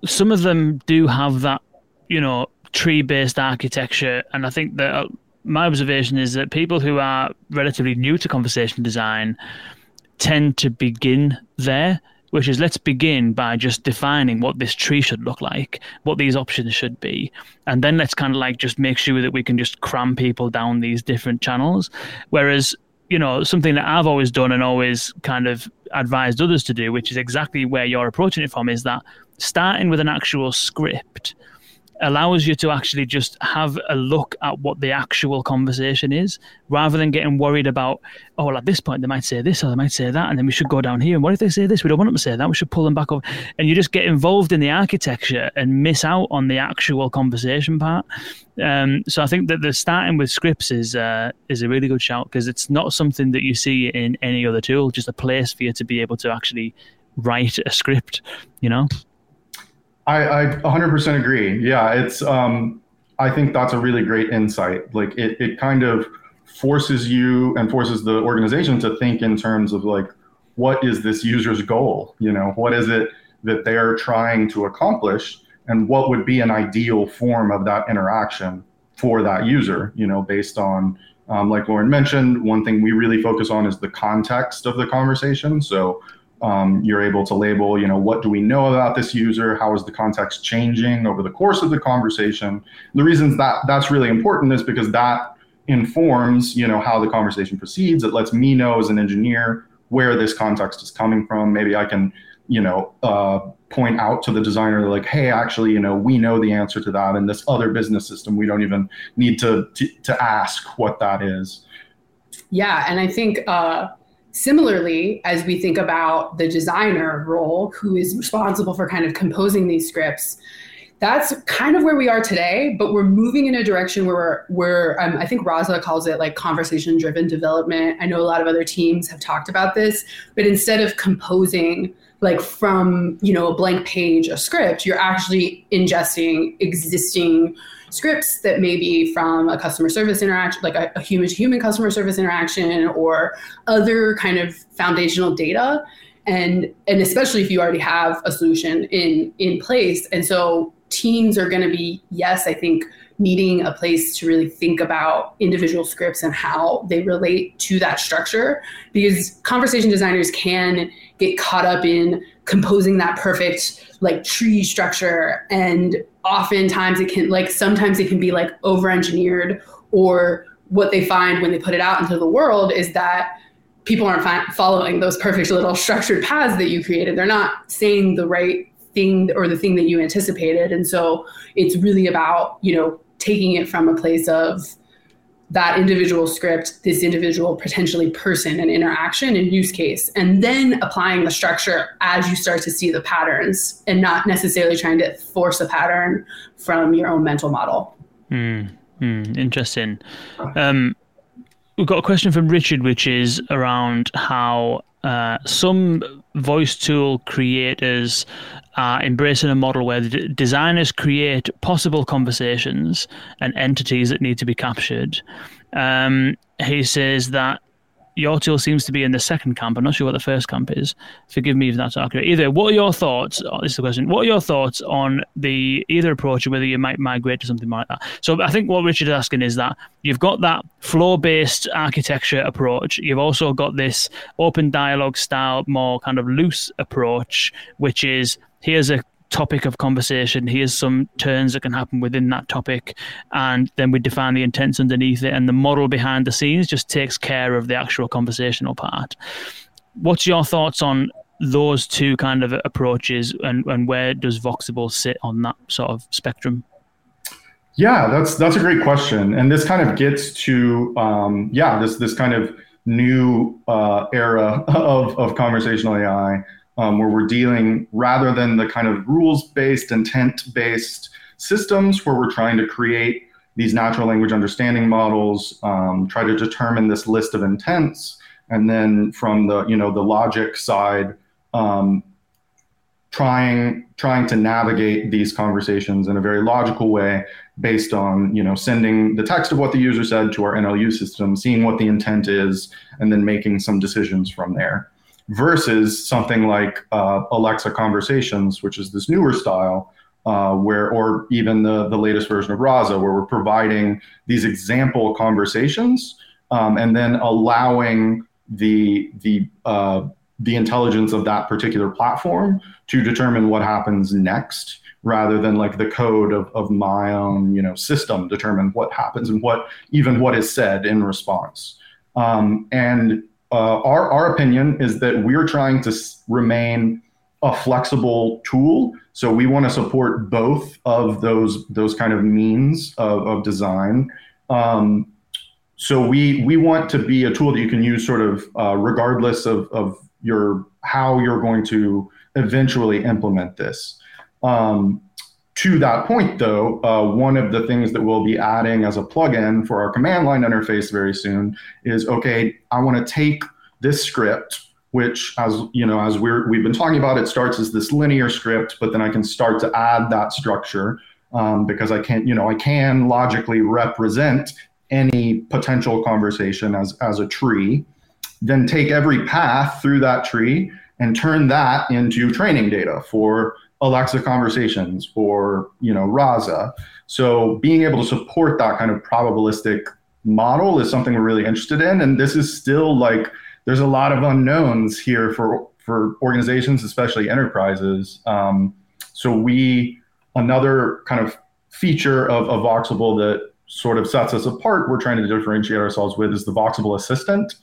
some of them do have that, you know, tree based architecture. And I think that uh, my observation is that people who are relatively new to conversation design tend to begin there, which is let's begin by just defining what this tree should look like, what these options should be. And then let's kind of like just make sure that we can just cram people down these different channels. Whereas you know something that I've always done and always kind of advised others to do, which is exactly where you're approaching it from, is that starting with an actual script allows you to actually just have a look at what the actual conversation is rather than getting worried about, oh, well, at this point they might say this or they might say that, and then we should go down here. And what if they say this? We don't want them to say that. We should pull them back up. And you just get involved in the architecture and miss out on the actual conversation part. Um, so I think that the starting with scripts is uh, is a really good shout because it's not something that you see in any other tool, just a place for you to be able to actually write a script, you know? I, I 100% agree. Yeah, it's. Um, I think that's a really great insight. Like it, it kind of forces you and forces the organization to think in terms of like, what is this user's goal? You know, what is it that they're trying to accomplish, and what would be an ideal form of that interaction for that user? You know, based on um, like Lauren mentioned, one thing we really focus on is the context of the conversation. So um, you're able to label, you know, what do we know about this user? How is the context changing over the course of the conversation? The reasons that that's really important is because that informs, you know, how the conversation proceeds. It lets me know as an engineer where this context is coming from. Maybe I can, you know, uh, point out to the designer like, hey, actually, you know, we know the answer to that in this other business system. We don't even need to to, to ask what that is. Yeah, and I think. Uh, Similarly, as we think about the designer role who is responsible for kind of composing these scripts, that's kind of where we are today, but we're moving in a direction where we're, um, I think Rasa calls it like conversation driven development. I know a lot of other teams have talked about this, but instead of composing like from, you know, a blank page, a script, you're actually ingesting existing scripts that may be from a customer service interaction, like a, a human to human customer service interaction or other kind of foundational data. And, and especially if you already have a solution in, in place. And so teams are going to be, yes, I think needing a place to really think about individual scripts and how they relate to that structure because conversation designers can get caught up in composing that perfect like tree structure and oftentimes it can like sometimes it can be like over engineered or what they find when they put it out into the world is that people aren't fi- following those perfect little structured paths that you created they're not saying the right thing or the thing that you anticipated. And so it's really about, you know, taking it from a place of that individual script, this individual potentially person and interaction and use case, and then applying the structure as you start to see the patterns and not necessarily trying to force a pattern from your own mental model. Mm, mm, interesting. Um, we've got a question from Richard, which is around how uh, some voice tool creators are embracing a model where the designers create possible conversations and entities that need to be captured. Um, he says that your tool seems to be in the second camp. I'm not sure what the first camp is. Forgive me if that's accurate. Either, what are your thoughts? Oh, this is the question. What are your thoughts on the either approach, or whether you might migrate to something like that? So, I think what Richard is asking is that you've got that flow-based architecture approach. You've also got this open dialogue style, more kind of loose approach, which is here's a topic of conversation. Here's some turns that can happen within that topic, and then we define the intents underneath it, and the model behind the scenes just takes care of the actual conversational part. What's your thoughts on those two kind of approaches, and, and where does Voxable sit on that sort of spectrum? Yeah, that's that's a great question, and this kind of gets to um, yeah this this kind of new uh, era of of conversational AI um, where we're dealing rather than the kind of rules based, intent based systems where we're trying to create these natural language understanding models, um, try to determine this list of intents, and then from the you know the logic side, um, trying trying to navigate these conversations in a very logical way based on you know sending the text of what the user said to our NLU system, seeing what the intent is, and then making some decisions from there versus something like uh, Alexa Conversations, which is this newer style, uh, where or even the the latest version of Rasa, where we're providing these example conversations um, and then allowing the the uh, the intelligence of that particular platform to determine what happens next rather than like the code of, of my own you know system determine what happens and what even what is said in response. Um, and uh, our, our opinion is that we're trying to remain a flexible tool. So we want to support both of those those kind of means of, of design. Um, so we we want to be a tool that you can use sort of uh, regardless of, of your how you're going to eventually implement this. Um, to that point, though, uh, one of the things that we'll be adding as a plugin for our command line interface very soon is okay, I want to take this script, which as you know, as we're we've been talking about, it starts as this linear script, but then I can start to add that structure um, because I can't you know, I can logically represent any potential conversation as as a tree, then take every path through that tree and turn that into training data for Alexa conversations or you know Rasa. So being able to support that kind of probabilistic model is something we're really interested in, and this is still like there's a lot of unknowns here for for organizations, especially enterprises. Um, so we another kind of feature of, of Voxable that sort of sets us apart. We're trying to differentiate ourselves with is the Voxable Assistant.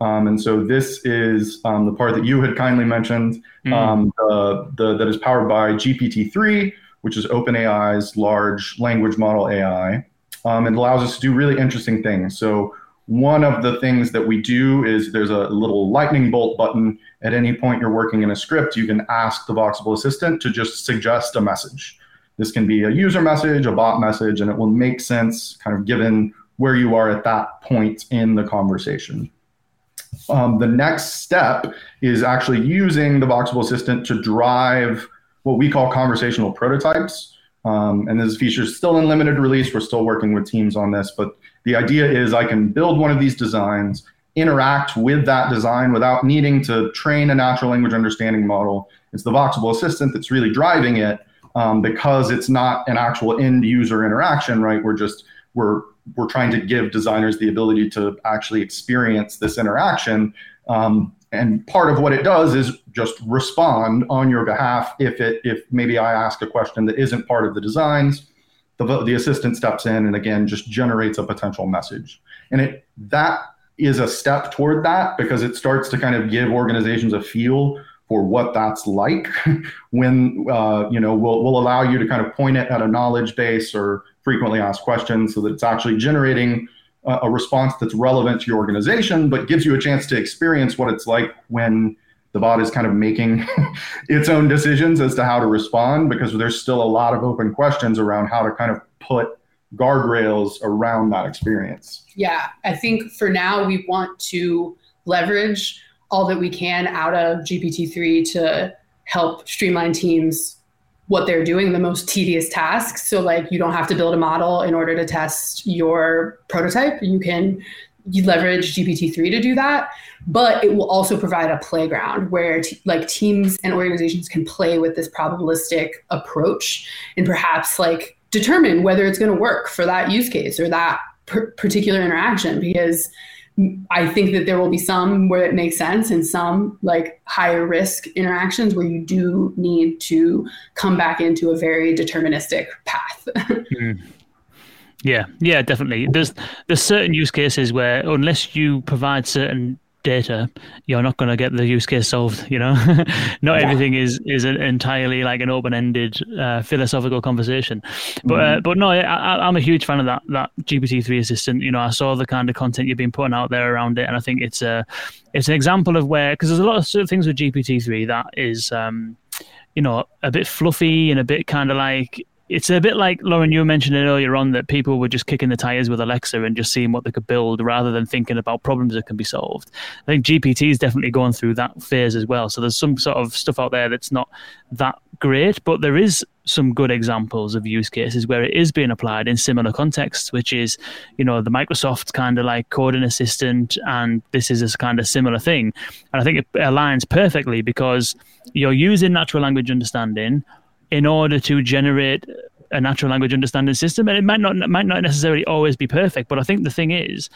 Um, and so this is um, the part that you had kindly mentioned mm. um, the, the, that is powered by GPT-3, which is OpenAI's large language model AI. Um, it allows us to do really interesting things. So one of the things that we do is there's a little lightning bolt button. At any point you're working in a script, you can ask the Voxable Assistant to just suggest a message. This can be a user message, a bot message, and it will make sense kind of given where you are at that point in the conversation. Um, the next step is actually using the Voxable Assistant to drive what we call conversational prototypes. Um, and this feature is still in limited release. We're still working with teams on this, but the idea is I can build one of these designs, interact with that design without needing to train a natural language understanding model. It's the Voxable Assistant that's really driving it um, because it's not an actual end user interaction, right? We're just we're we're trying to give designers the ability to actually experience this interaction. Um, and part of what it does is just respond on your behalf if it if maybe I ask a question that isn't part of the designs, the, the assistant steps in and again just generates a potential message. And it that is a step toward that because it starts to kind of give organizations a feel for what that's like when uh, you know will will allow you to kind of point it at a knowledge base or frequently asked questions so that it's actually generating a, a response that's relevant to your organization but gives you a chance to experience what it's like when the bot is kind of making its own decisions as to how to respond because there's still a lot of open questions around how to kind of put guardrails around that experience. Yeah, I think for now we want to leverage all that we can out of GPT-3 to help streamline teams what they're doing the most tedious tasks. So like you don't have to build a model in order to test your prototype. You can you leverage GPT-3 to do that, but it will also provide a playground where t- like teams and organizations can play with this probabilistic approach and perhaps like determine whether it's going to work for that use case or that particular interaction because I think that there will be some where it makes sense and some like higher risk interactions where you do need to come back into a very deterministic path. mm. Yeah, yeah, definitely. There's there's certain use cases where unless you provide certain data, you're not going to get the use case solved. You know, not yeah. everything is is entirely like an open ended uh, philosophical conversation. But uh, mm-hmm. but no, I, am a huge fan of that that GPT three assistant. You know, I saw the kind of content you've been putting out there around it, and I think it's a it's an example of where because there's a lot of sort of things with GPT three that is. Um, you know, a bit fluffy and a bit kind of like it's a bit like Lauren, you mentioned it earlier on that people were just kicking the tires with Alexa and just seeing what they could build rather than thinking about problems that can be solved. I think GPT is definitely going through that phase as well. So there's some sort of stuff out there that's not that great, but there is some good examples of use cases where it is being applied in similar contexts, which is, you know, the Microsoft kind of like coding assistant, and this is a kind of similar thing. And I think it aligns perfectly because you're using natural language understanding in order to generate a natural language understanding system and it might not might not necessarily always be perfect but i think the thing is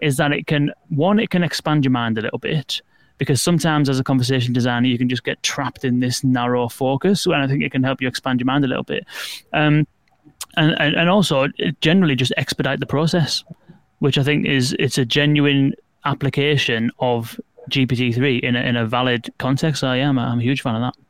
is that it can one it can expand your mind a little bit because sometimes as a conversation designer you can just get trapped in this narrow focus and i think it can help you expand your mind a little bit. Um, and, and and also generally just expedite the process which i think is it's a genuine application of gpt-3 in a, in a valid context. So yeah I'm a, I'm a huge fan of that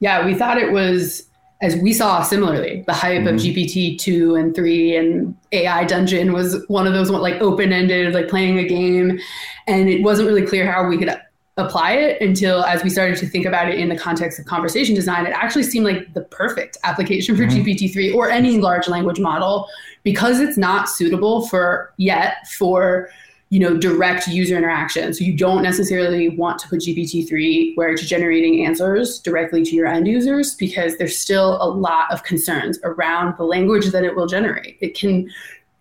yeah, we thought it was as we saw similarly the hype mm-hmm. of GPT two and three and AI Dungeon was one of those like open ended like playing a game, and it wasn't really clear how we could apply it until as we started to think about it in the context of conversation design it actually seemed like the perfect application for mm-hmm. gpt-3 or any large language model because it's not suitable for yet for you know, direct user interaction. So you don't necessarily want to put GPT-3 where it's generating answers directly to your end users because there's still a lot of concerns around the language that it will generate. It can,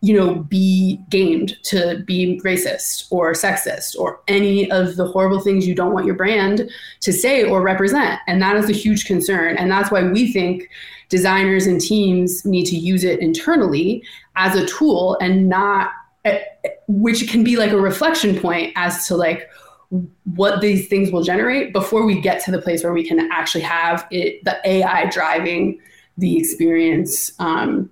you know, be gamed to be racist or sexist or any of the horrible things you don't want your brand to say or represent. And that is a huge concern. And that's why we think designers and teams need to use it internally as a tool and not which can be like a reflection point as to like what these things will generate before we get to the place where we can actually have it the AI driving the experience um,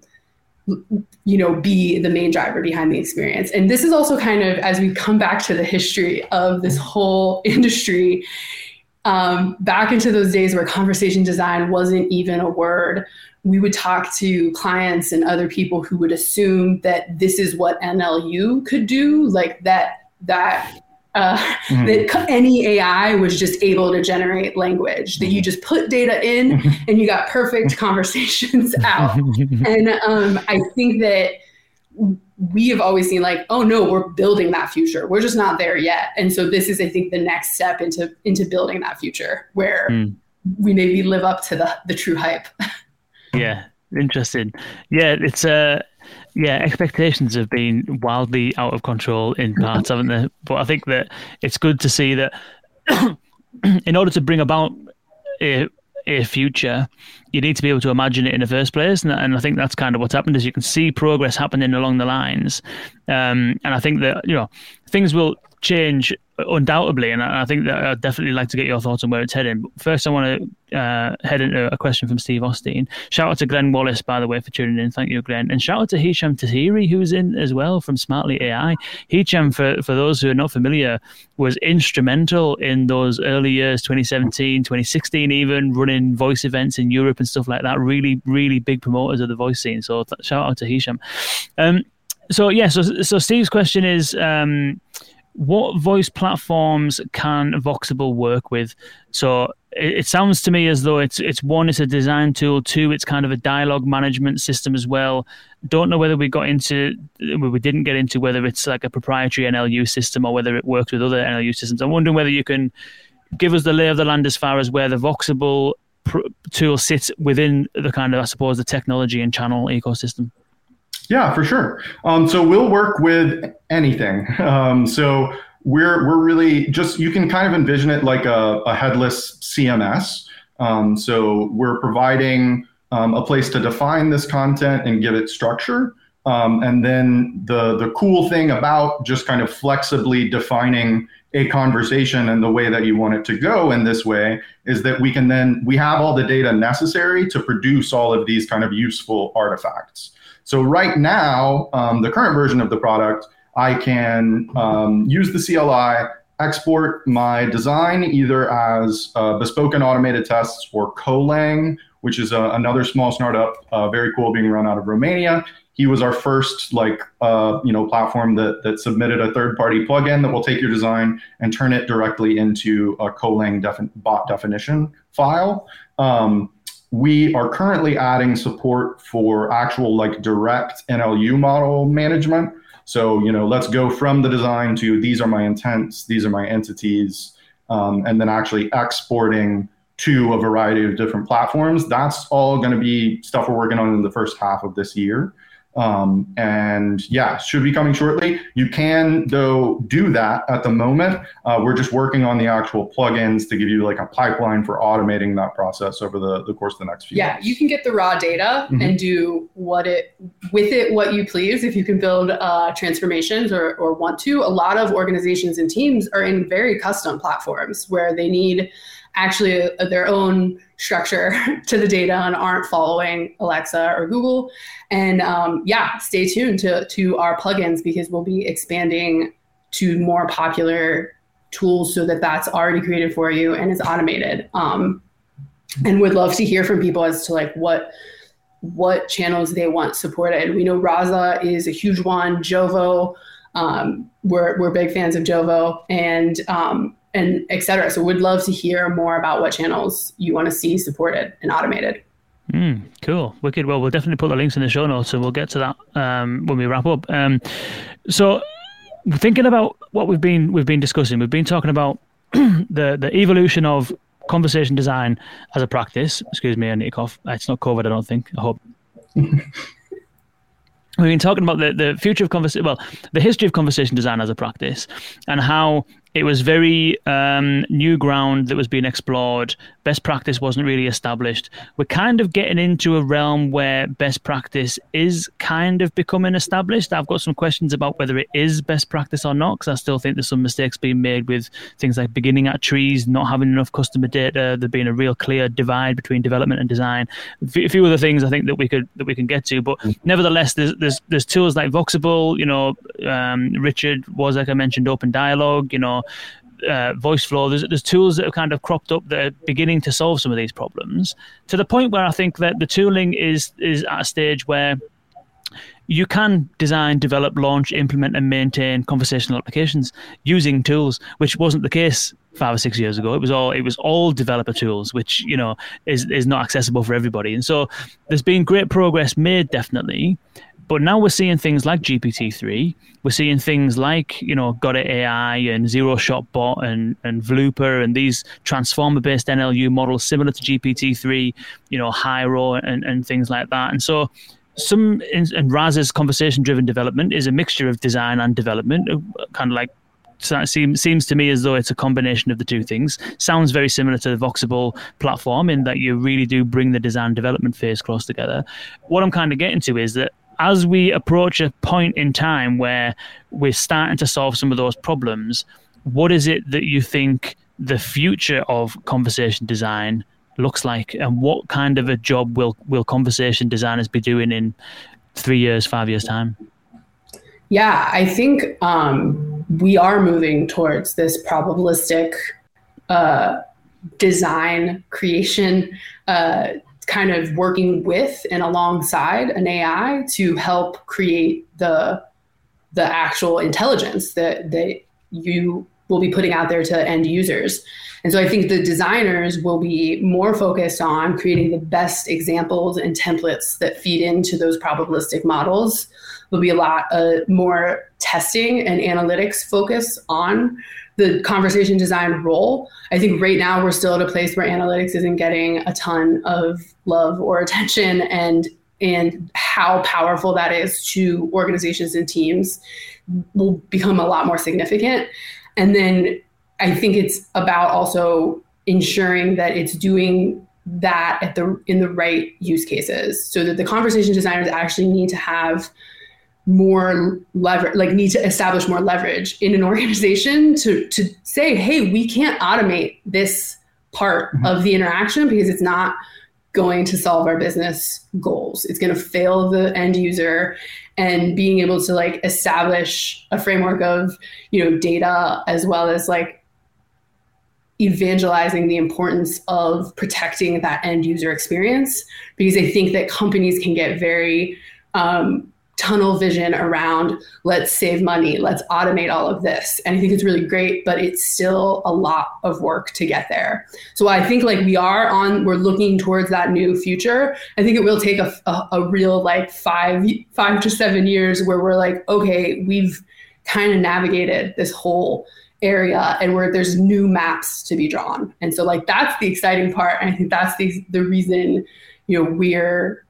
you know be the main driver behind the experience. And this is also kind of as we come back to the history of this whole industry um, back into those days where conversation design wasn't even a word we would talk to clients and other people who would assume that this is what NLU could do, like that that uh, mm-hmm. that any AI was just able to generate language. That you just put data in mm-hmm. and you got perfect conversations out. and um, I think that we have always seen like, oh no, we're building that future. We're just not there yet. And so this is, I think, the next step into into building that future where mm. we maybe live up to the the true hype. Yeah, interesting. Yeah, it's uh yeah, expectations have been wildly out of control in parts, haven't they? But I think that it's good to see that in order to bring about a, a future, you need to be able to imagine it in the first place, and, and I think that's kind of what's happened. Is you can see progress happening along the lines, um, and I think that you know things will change undoubtedly, and I think that I'd definitely like to get your thoughts on where it's heading. But first, I want to uh, head into a question from Steve Austin. Shout out to Glenn Wallace, by the way, for tuning in. Thank you, Glenn. And shout out to Hicham Tahiri, who's in as well from Smartly AI. Hicham, for, for those who are not familiar, was instrumental in those early years, 2017, 2016, even running voice events in Europe and stuff like that. Really, really big promoters of the voice scene. So th- shout out to Hicham. Um, so yeah, so so Steve's question is. Um, what voice platforms can Voxable work with? So it, it, sounds to me as though it's it's one, it's a design tool. Two, it's kind of a dialogue management system as well. Don't know whether we got into we didn't get into whether it's like a proprietary NLU system or whether it works with other NLU systems. I'm wondering whether you can give us the lay of the land as far as where the Voxable pr- tool sits within the kind of I suppose the technology and channel ecosystem. Yeah, for sure. Um, so we'll work with anything. Um, so we're we're really just you can kind of envision it like a, a headless CMS. Um, so we're providing um, a place to define this content and give it structure. Um, and then the the cool thing about just kind of flexibly defining a conversation and the way that you want it to go in this way is that we can then we have all the data necessary to produce all of these kind of useful artifacts. So right now, um, the current version of the product, I can um, use the CLI, export my design either as uh, Bespoken automated tests or Colang, which is a, another small startup, uh, very cool, being run out of Romania. He was our first like uh, you know platform that that submitted a third-party plugin that will take your design and turn it directly into a Colang defi- bot definition file. Um, we are currently adding support for actual like direct NLU model management. So, you know, let's go from the design to these are my intents, these are my entities, um, and then actually exporting to a variety of different platforms. That's all going to be stuff we're working on in the first half of this year. Um, and yeah, should be coming shortly. You can though do that at the moment. Uh, we're just working on the actual plugins to give you like a pipeline for automating that process over the, the course of the next few. Yeah, months. you can get the raw data mm-hmm. and do what it with it what you please. If you can build uh, transformations or or want to, a lot of organizations and teams are in very custom platforms where they need actually their own structure to the data and aren't following Alexa or Google. And um, yeah, stay tuned to, to our plugins because we'll be expanding to more popular tools so that that's already created for you and is automated. Um, and would love to hear from people as to like what what channels they want supported. We know Rasa is a huge one. Jovo, um, we're we're big fans of Jovo, and um, and et cetera. So we'd love to hear more about what channels you want to see supported and automated. Mm, cool, wicked. Well, we'll definitely put the links in the show notes, and we'll get to that um, when we wrap up. Um, so, thinking about what we've been we've been discussing, we've been talking about the the evolution of conversation design as a practice. Excuse me, I need to cough. It's not COVID, I don't think. I hope. we've been talking about the, the future of conversation, well, the history of conversation design as a practice, and how it was very um, new ground that was being explored. Best practice wasn't really established. We're kind of getting into a realm where best practice is kind of becoming established. I've got some questions about whether it is best practice or not, because I still think there's some mistakes being made with things like beginning at trees, not having enough customer data, there being a real clear divide between development and design. A few other things I think that we could that we can get to, but nevertheless, there's there's, there's tools like Voxable. You know, um, Richard was like I mentioned, OpenDialog. You know, uh, Voiceflow. There's, there's tools that have kind of cropped up that are beginning to solve some of these problems to the point where I think that the tooling is is at a stage where you can design, develop, launch, implement, and maintain conversational applications using tools, which wasn't the case five or six years ago. It was all it was all developer tools, which you know is is not accessible for everybody. And so there's been great progress made, definitely. But now we're seeing things like GPT-3. We're seeing things like, you know, Got It AI and Zero Shot Bot and, and Vlooper and these transformer-based NLU models similar to GPT-3, you know, Hyro and, and things like that. And so some and Rasa's conversation-driven development is a mixture of design and development, uh, kind of like seems seems to me as though it's a combination of the two things. Sounds very similar to the Voxable platform in that you really do bring the design development phase close together. What I'm kind of getting to is that as we approach a point in time where we're starting to solve some of those problems, what is it that you think the future of conversation design looks like, and what kind of a job will will conversation designers be doing in three years, five years time? Yeah, I think um, we are moving towards this probabilistic uh, design creation, uh, kind of working with and alongside an AI to help create the the actual intelligence that that you will be putting out there to end users. And so I think the designers will be more focused on creating the best examples and templates that feed into those probabilistic models. There'll be a lot uh, more testing and analytics focus on the conversation design role. I think right now we're still at a place where analytics isn't getting a ton of love or attention and and how powerful that is to organizations and teams will become a lot more significant. And then I think it's about also ensuring that it's doing that at the in the right use cases so that the conversation designers actually need to have more leverage like need to establish more leverage in an organization to to say hey we can't automate this part mm-hmm. of the interaction because it's not going to solve our business goals it's going to fail the end user and being able to like establish a framework of you know data as well as like evangelizing the importance of protecting that end user experience because I think that companies can get very um, tunnel vision around let's save money, let's automate all of this. And I think it's really great, but it's still a lot of work to get there. So I think like we are on, we're looking towards that new future. I think it will take a, a, a real like five, five to seven years where we're like, okay, we've kind of navigated this whole area and where there's new maps to be drawn. And so like that's the exciting part. And I think that's the the reason, you know, we're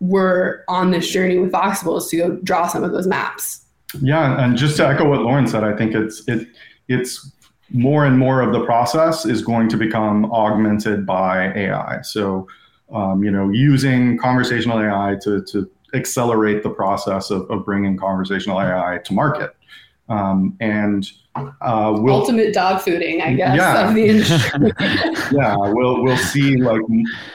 we're on this journey with Voxable is to go draw some of those maps. Yeah, and just to echo what Lauren said, I think it's it it's more and more of the process is going to become augmented by AI. So, um, you know, using conversational AI to to accelerate the process of, of bringing conversational AI to market. Um, and uh, we'll, ultimate dog fooding, I guess, yeah. of the industry. yeah, we'll we'll see like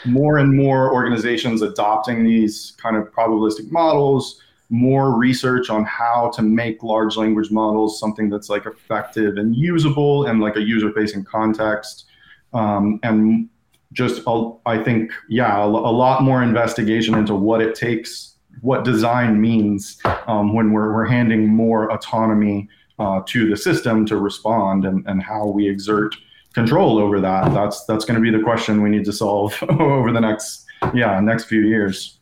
more and more organizations adopting these kind of probabilistic models. More research on how to make large language models something that's like effective and usable and like a user-facing context, um, and just I think yeah, a, a lot more investigation into what it takes what design means um, when we're, we're handing more autonomy uh, to the system to respond and, and how we exert control over that. That's that's going to be the question we need to solve over the next yeah next few years.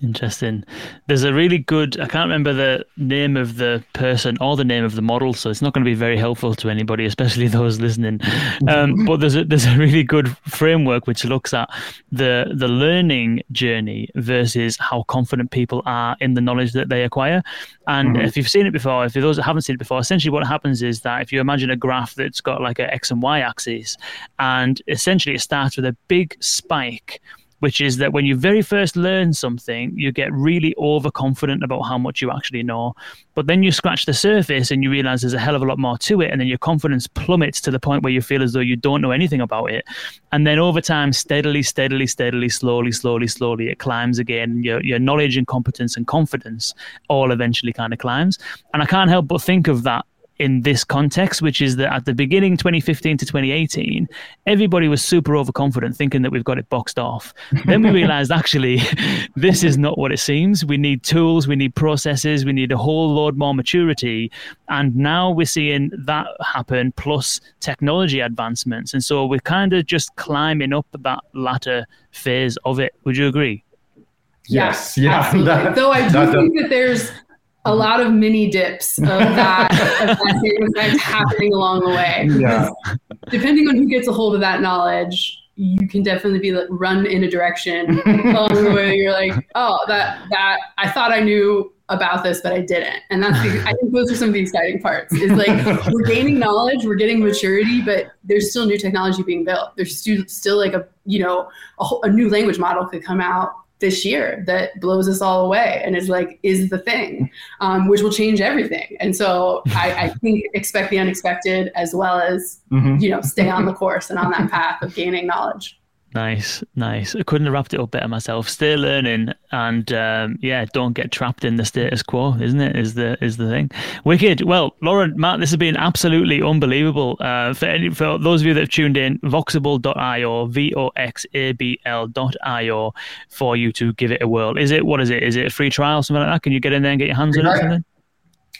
Interesting. There's a really good, I can't remember the name of the person or the name of the model, so it's not going to be very helpful to anybody, especially those listening. Um, but there's a, there's a really good framework which looks at the, the learning journey versus how confident people are in the knowledge that they acquire. And mm-hmm. if you've seen it before, if those that haven't seen it before, essentially what happens is that if you imagine a graph that's got like an X and Y axis, and essentially it starts with a big spike which is that when you very first learn something, you get really overconfident about how much you actually know. But then you scratch the surface and you realize there's a hell of a lot more to it. And then your confidence plummets to the point where you feel as though you don't know anything about it. And then over time, steadily, steadily, steadily, slowly, slowly, slowly, it climbs again. Your, your knowledge and competence and confidence all eventually kind of climbs. And I can't help but think of that in this context, which is that at the beginning 2015 to 2018, everybody was super overconfident, thinking that we've got it boxed off. then we realized actually, this is not what it seems. We need tools, we need processes, we need a whole load more maturity. And now we're seeing that happen plus technology advancements. And so we're kind of just climbing up that latter phase of it. Would you agree? Yes, yeah. That, Though I do think that there's a mm-hmm. lot of mini dips of that, of that happening along the way. Yeah. Depending on who gets a hold of that knowledge, you can definitely be like, run in a direction along the way. You're like, oh, that that I thought I knew about this, but I didn't. And that's the, I think those are some of the exciting parts. Is like we're gaining knowledge, we're getting maturity, but there's still new technology being built. There's still still like a you know a, whole, a new language model could come out this year that blows us all away and is like is the thing um, which will change everything and so I, I, think expect the unexpected as well as mm-hmm. you know stay on the course and on that path of gaining knowledge Nice, nice. I couldn't have wrapped it up better myself. Stay learning, and um, yeah, don't get trapped in the status quo, isn't it? Is the is the thing. Wicked. Well, Lauren, Matt, this has been absolutely unbelievable. Uh, for any, for those of you that have tuned in, voxabl.io, v o x a b l.io, for you to give it a whirl. Is it what is it? Is it a free trial, something like that? Can you get in there and get your hands on it? Something?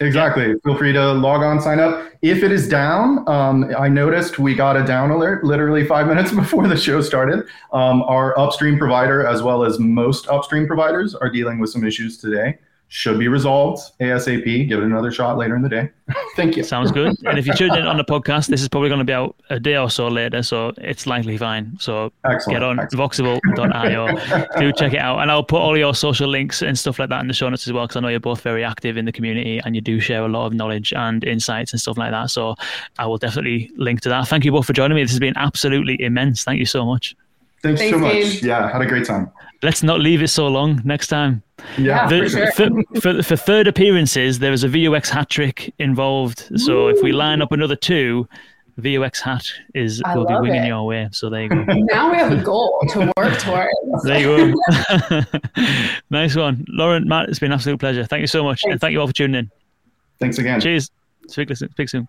Exactly. Feel free to log on, sign up. If it is down, um, I noticed we got a down alert literally five minutes before the show started. Um, our upstream provider, as well as most upstream providers, are dealing with some issues today should be resolved ASAP. Give it another shot later in the day. Thank you. Sounds good. And if you tune in on the podcast, this is probably going to be out a day or so later, so it's likely fine. So excellent, get on voxable.io. Do check it out. And I'll put all your social links and stuff like that in the show notes as well, because I know you're both very active in the community and you do share a lot of knowledge and insights and stuff like that. So I will definitely link to that. Thank you both for joining me. This has been absolutely immense. Thank you so much. Thanks, Thanks so much. Gabe. Yeah, had a great time. Let's not leave it so long next time. Yeah, the, for, sure. for, for, for, third appearances, there is a VOX hat trick involved. So Woo. if we line up another two, VOX hat is I will be winging it. your way. So there you go. now we have a goal to work towards. there you go. nice one, Lauren, Matt. It's been an absolute pleasure. Thank you so much, Thanks. and thank you all for tuning in. Thanks again. Cheers. Speak, speak soon.